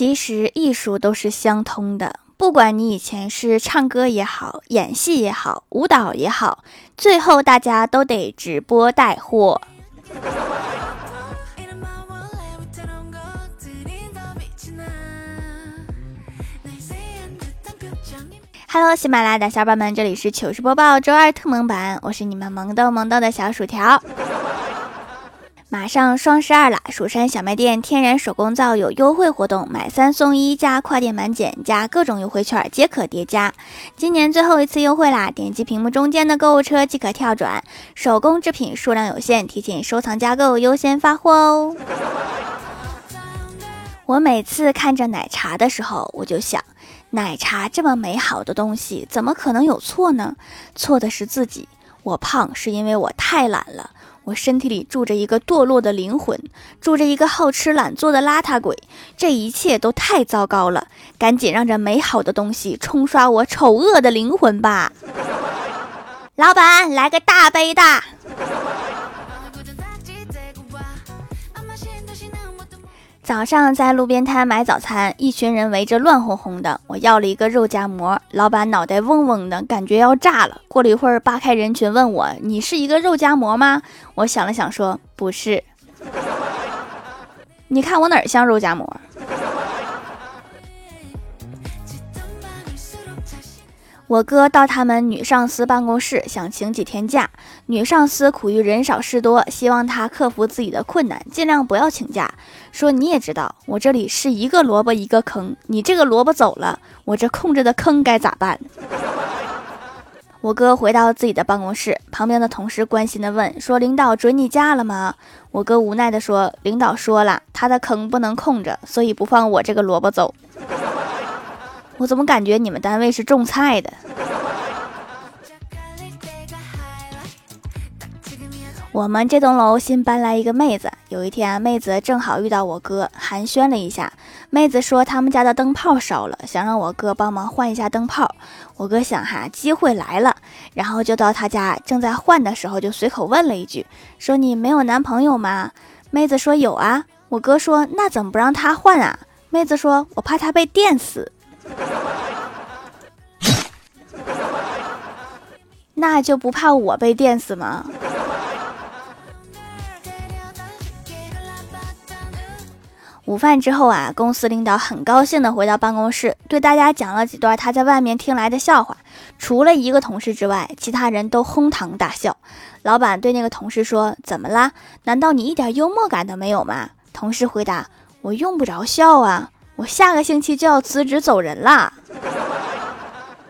其实艺术都是相通的，不管你以前是唱歌也好，演戏也好，舞蹈也好，最后大家都得直播带货。Hello，喜马拉雅的小伙伴们，这里是糗事播报周二特萌版，我是你们萌豆萌豆的小薯条。马上双十二了，蜀山小卖店天然手工皂有优惠活动，买三送一加跨店满减加各种优惠券皆可叠加。今年最后一次优惠啦！点击屏幕中间的购物车即可跳转。手工制品数量有限，提醒收藏加购优先发货哦。我每次看着奶茶的时候，我就想，奶茶这么美好的东西，怎么可能有错呢？错的是自己。我胖是因为我太懒了。我身体里住着一个堕落的灵魂，住着一个好吃懒做的邋遢鬼，这一切都太糟糕了！赶紧让这美好的东西冲刷我丑恶的灵魂吧！老板，来个大杯的。早上在路边摊买早餐，一群人围着乱哄哄的。我要了一个肉夹馍，老板脑袋嗡嗡的，感觉要炸了。过了一会儿，扒开人群问我：“你是一个肉夹馍吗？”我想了想说：“不是。”你看我哪儿像肉夹馍？我哥到他们女上司办公室，想请几天假。女上司苦于人少事多，希望他克服自己的困难，尽量不要请假。说你也知道，我这里是一个萝卜一个坑，你这个萝卜走了，我这空着的坑该咋办？我哥回到自己的办公室，旁边的同事关心的问：“说领导准你假了吗？”我哥无奈的说：“领导说了，他的坑不能空着，所以不放我这个萝卜走。”我怎么感觉你们单位是种菜的？我们这栋楼新搬来一个妹子，有一天妹子正好遇到我哥，寒暄了一下。妹子说他们家的灯泡烧了，想让我哥帮忙换一下灯泡。我哥想哈，机会来了，然后就到他家，正在换的时候就随口问了一句，说你没有男朋友吗？妹子说有啊。我哥说那怎么不让他换啊？妹子说我怕他被电死。那就不怕我被电死吗？午饭之后啊，公司领导很高兴的回到办公室，对大家讲了几段他在外面听来的笑话。除了一个同事之外，其他人都哄堂大笑。老板对那个同事说：“怎么啦？难道你一点幽默感都没有吗？”同事回答：“我用不着笑啊。”我下个星期就要辞职走人啦！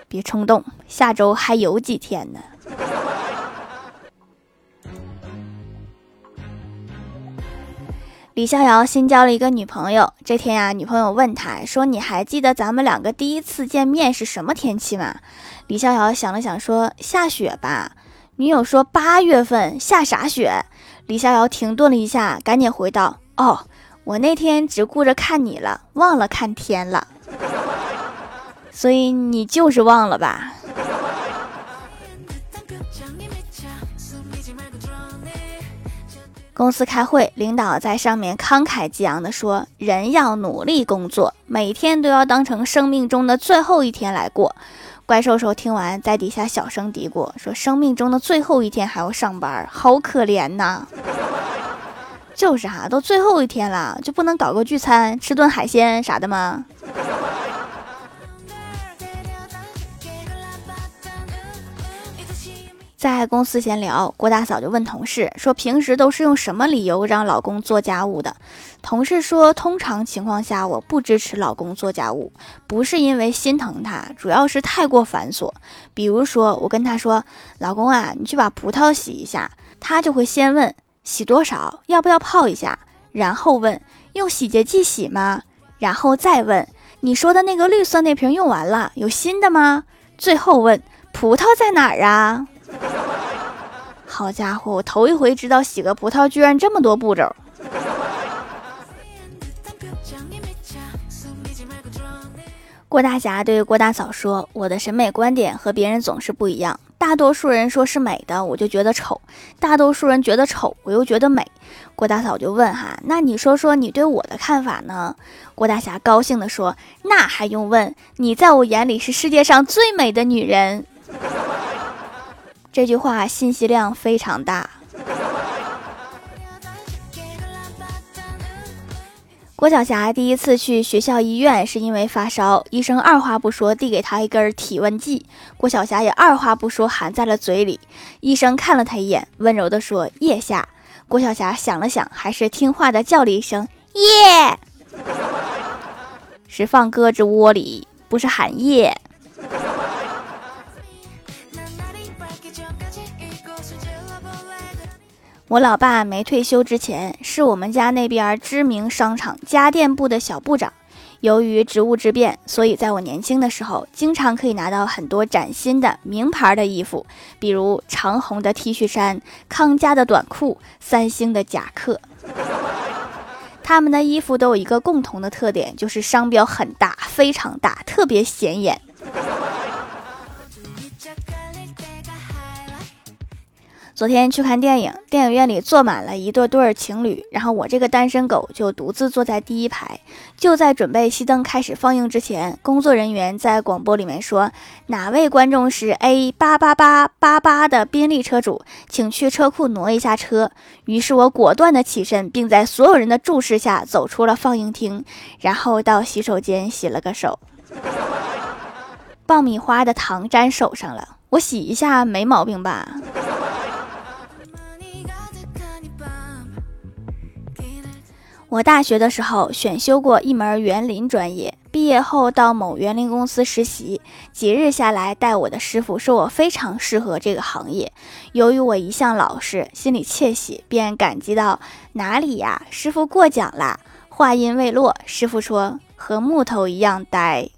别冲动，下周还有几天呢。李逍遥新交了一个女朋友，这天呀，女朋友问他说：“你还记得咱们两个第一次见面是什么天气吗？”李逍遥想了想说：“下雪吧。”女友说：“八月份下啥雪？”李逍遥停顿了一下，赶紧回道：“哦。”我那天只顾着看你了，忘了看天了，所以你就是忘了吧。公司开会，领导在上面慷慨激昂地说：“人要努力工作，每天都要当成生命中的最后一天来过。”怪兽兽听完，在底下小声嘀咕说：“生命中的最后一天还要上班，好可怜呐。”就是哈，都最后一天了，就不能搞个聚餐，吃顿海鲜啥的吗？在公司闲聊，郭大嫂就问同事说：“平时都是用什么理由让老公做家务的？”同事说：“通常情况下，我不支持老公做家务，不是因为心疼他，主要是太过繁琐。比如说，我跟他说：‘老公啊，你去把葡萄洗一下’，他就会先问。”洗多少？要不要泡一下？然后问用洗洁剂洗吗？然后再问你说的那个绿色那瓶用完了，有新的吗？最后问葡萄在哪儿啊？好家伙，我头一回知道洗个葡萄居然这么多步骤。郭大侠对郭大嫂说：“我的审美观点和别人总是不一样。”大多数人说是美的，我就觉得丑；大多数人觉得丑，我又觉得美。郭大嫂就问哈，那你说说你对我的看法呢？郭大侠高兴地说，那还用问？你在我眼里是世界上最美的女人。这句话信息量非常大。郭晓霞第一次去学校医院是因为发烧，医生二话不说递给她一根体温计，郭晓霞也二话不说含在了嘴里。医生看了她一眼，温柔地说：“腋下。”郭晓霞想了想，还是听话地叫了一声“腋”，是放鸽子窝里，不是喊腋。我老爸没退休之前，是我们家那边知名商场家电部的小部长。由于职务之便，所以在我年轻的时候，经常可以拿到很多崭新的名牌的衣服，比如长虹的 T 恤衫、康佳的短裤、三星的夹克。他们的衣服都有一个共同的特点，就是商标很大，非常大，特别显眼。昨天去看电影，电影院里坐满了一对对情侣，然后我这个单身狗就独自坐在第一排。就在准备熄灯开始放映之前，工作人员在广播里面说：“哪位观众是 A 八八八八八的宾利车主，请去车库挪一下车。”于是我果断的起身，并在所有人的注视下走出了放映厅，然后到洗手间洗了个手。爆米花的糖粘手上了，我洗一下没毛病吧？我大学的时候选修过一门园林专业，毕业后到某园林公司实习，几日下来，带我的师傅说我非常适合这个行业。由于我一向老实，心里窃喜，便感激道：“哪里呀，师傅过奖啦。”话音未落，师傅说：“和木头一样呆。”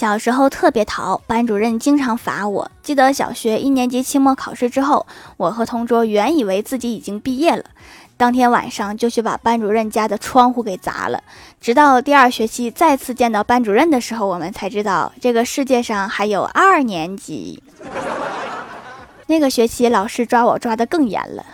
小时候特别淘，班主任经常罚我。记得小学一年级期末考试之后，我和同桌原以为自己已经毕业了，当天晚上就去把班主任家的窗户给砸了。直到第二学期再次见到班主任的时候，我们才知道这个世界上还有二年级。那个学期老师抓我抓得更严了。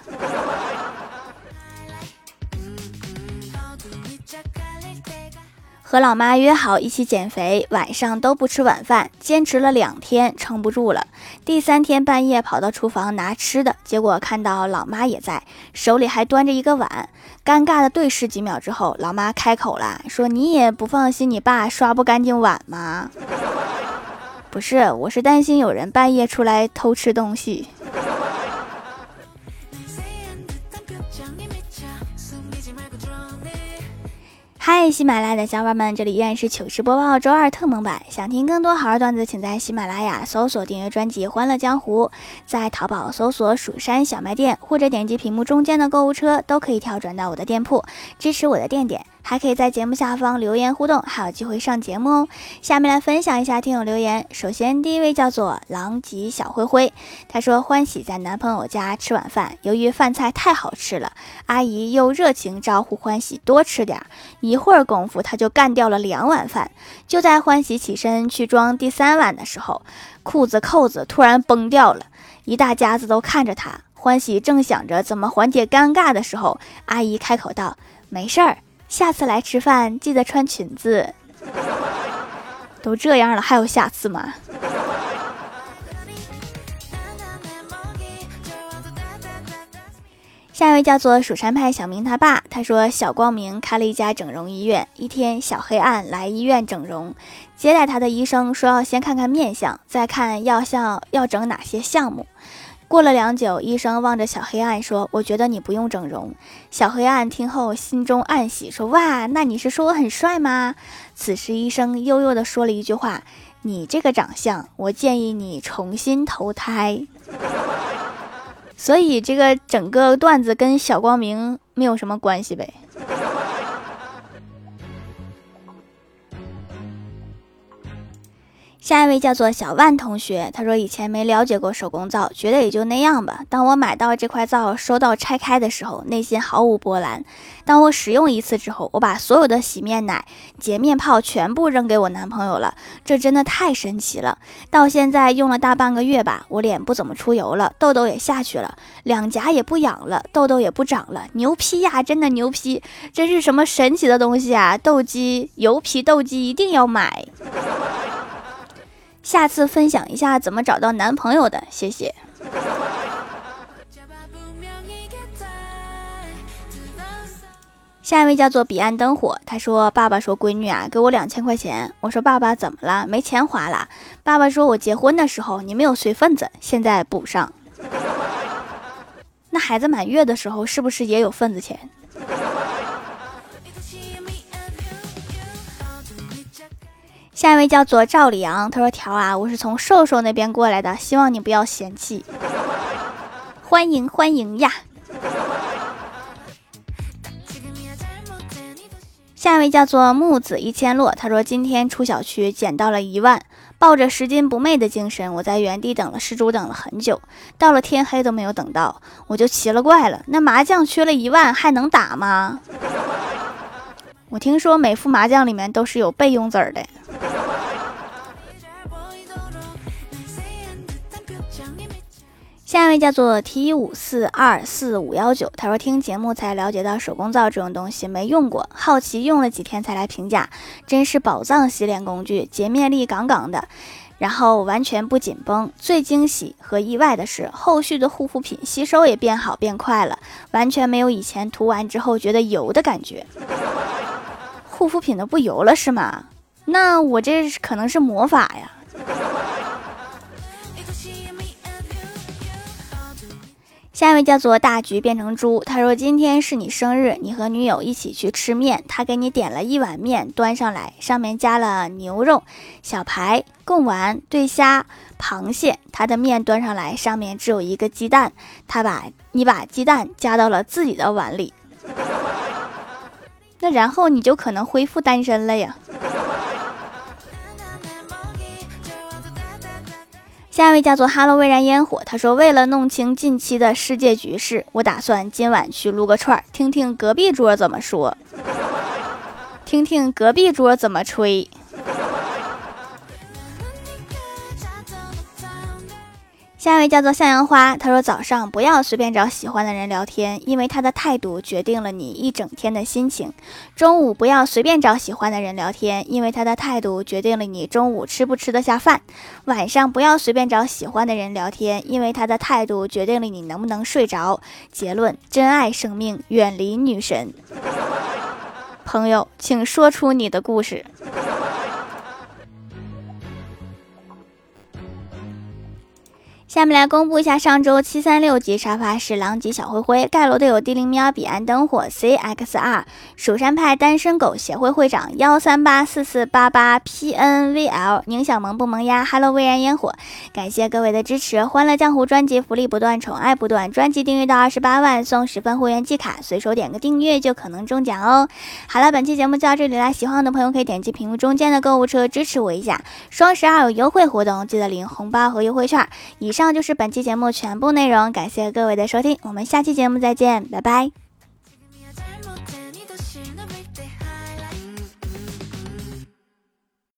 和老妈约好一起减肥，晚上都不吃晚饭，坚持了两天，撑不住了。第三天半夜跑到厨房拿吃的，结果看到老妈也在，手里还端着一个碗。尴尬的对视几秒之后，老妈开口了，说：“你也不放心你爸刷不干净碗吗？”不是，我是担心有人半夜出来偷吃东西。嗨，喜马拉雅的小伙伴们，这里依然是糗事播报周二特蒙版。想听更多好玩段子，请在喜马拉雅搜索订阅专辑《欢乐江湖》，在淘宝搜索“蜀山小卖店”，或者点击屏幕中间的购物车，都可以跳转到我的店铺，支持我的店点。还可以在节目下方留言互动，还有机会上节目哦。下面来分享一下听友留言。首先，第一位叫做狼藉小灰灰，他说欢喜在男朋友家吃晚饭，由于饭菜太好吃了，阿姨又热情招呼欢喜多吃点儿。一会儿功夫，他就干掉了两碗饭。就在欢喜起身去装第三碗的时候，裤子扣子突然崩掉了，一大家子都看着他。欢喜正想着怎么缓解尴尬的时候，阿姨开口道：“没事儿。”下次来吃饭记得穿裙子。都这样了，还有下次吗？下一位叫做蜀山派小明他爸，他说小光明开了一家整容医院。一天，小黑暗来医院整容，接待他的医生说要先看看面相，再看要像要整哪些项目。过了良久，医生望着小黑暗说：“我觉得你不用整容。”小黑暗听后心中暗喜，说：“哇，那你是说我很帅吗？”此时，医生悠悠地说了一句话：“你这个长相，我建议你重新投胎。”所以，这个整个段子跟小光明没有什么关系呗。下一位叫做小万同学，他说以前没了解过手工皂，觉得也就那样吧。当我买到这块皂，收到拆开的时候，内心毫无波澜。当我使用一次之后，我把所有的洗面奶、洁面泡全部扔给我男朋友了，这真的太神奇了。到现在用了大半个月吧，我脸不怎么出油了，痘痘也下去了，两颊也不痒了，痘痘也不长了，牛批呀，真的牛批！这是什么神奇的东西啊？痘肌、油皮、痘肌一定要买。下次分享一下怎么找到男朋友的，谢谢。下一位叫做彼岸灯火，他说：“爸爸说闺女啊，给我两千块钱。”我说：“爸爸怎么了？没钱花了？”爸爸说：“我结婚的时候你没有随份子，现在补上。”那孩子满月的时候是不是也有份子钱？下一位叫做赵里昂，他说：“条啊，我是从瘦瘦那边过来的，希望你不要嫌弃。欢迎欢迎呀！”下一位叫做木子一千落，他说：“今天出小区捡到了一万，抱着拾金不昧的精神，我在原地等了失主，等了很久，到了天黑都没有等到，我就奇了怪了，那麻将缺了一万还能打吗？我听说每副麻将里面都是有备用子儿的。”下一位叫做 T 五四二四五幺九，他说听节目才了解到手工皂这种东西没用过，好奇用了几天才来评价，真是宝藏洗脸工具，洁面力杠杠的，然后完全不紧绷。最惊喜和意外的是，后续的护肤品吸收也变好变快了，完全没有以前涂完之后觉得油的感觉。护肤品都不油了是吗？那我这可能是魔法呀。下一位叫做大橘变成猪，他说今天是你生日，你和女友一起去吃面，他给你点了一碗面端上来，上面加了牛肉、小排、贡丸、对虾、螃蟹，他的面端上来上面只有一个鸡蛋，他把你把鸡蛋加到了自己的碗里，那然后你就可能恢复单身了呀。下一位叫做哈喽未燃烟火，他说：“为了弄清近期的世界局势，我打算今晚去撸个串，听听隔壁桌怎么说，听听隔壁桌怎么吹。”下一位叫做向阳花，他说：“早上不要随便找喜欢的人聊天，因为他的态度决定了你一整天的心情。中午不要随便找喜欢的人聊天，因为他的态度决定了你中午吃不吃得下饭。晚上不要随便找喜欢的人聊天，因为他的态度决定了你能不能睡着。结论：珍爱生命，远离女神。朋友，请说出你的故事。”下面来公布一下上周七三六级沙发是狼藉小灰灰盖楼的有地灵喵、彼岸灯火、CXR、蜀山派单身狗协会会长幺三八四四八八 PNVL、宁小萌不萌呀？Hello，微燃烟火，感谢各位的支持！欢乐江湖专辑福利不断，宠爱不断，专辑订阅到二十八万送十份会员季卡，随手点个订阅就可能中奖哦！好了，本期节目就到这里啦，喜欢我的朋友可以点击屏幕中间的购物车支持我一下，双十二有优惠活动，记得领红包和优惠券。以上那。就是本期节目全部内容，感谢各位的收听，我们下期节目再见，拜拜。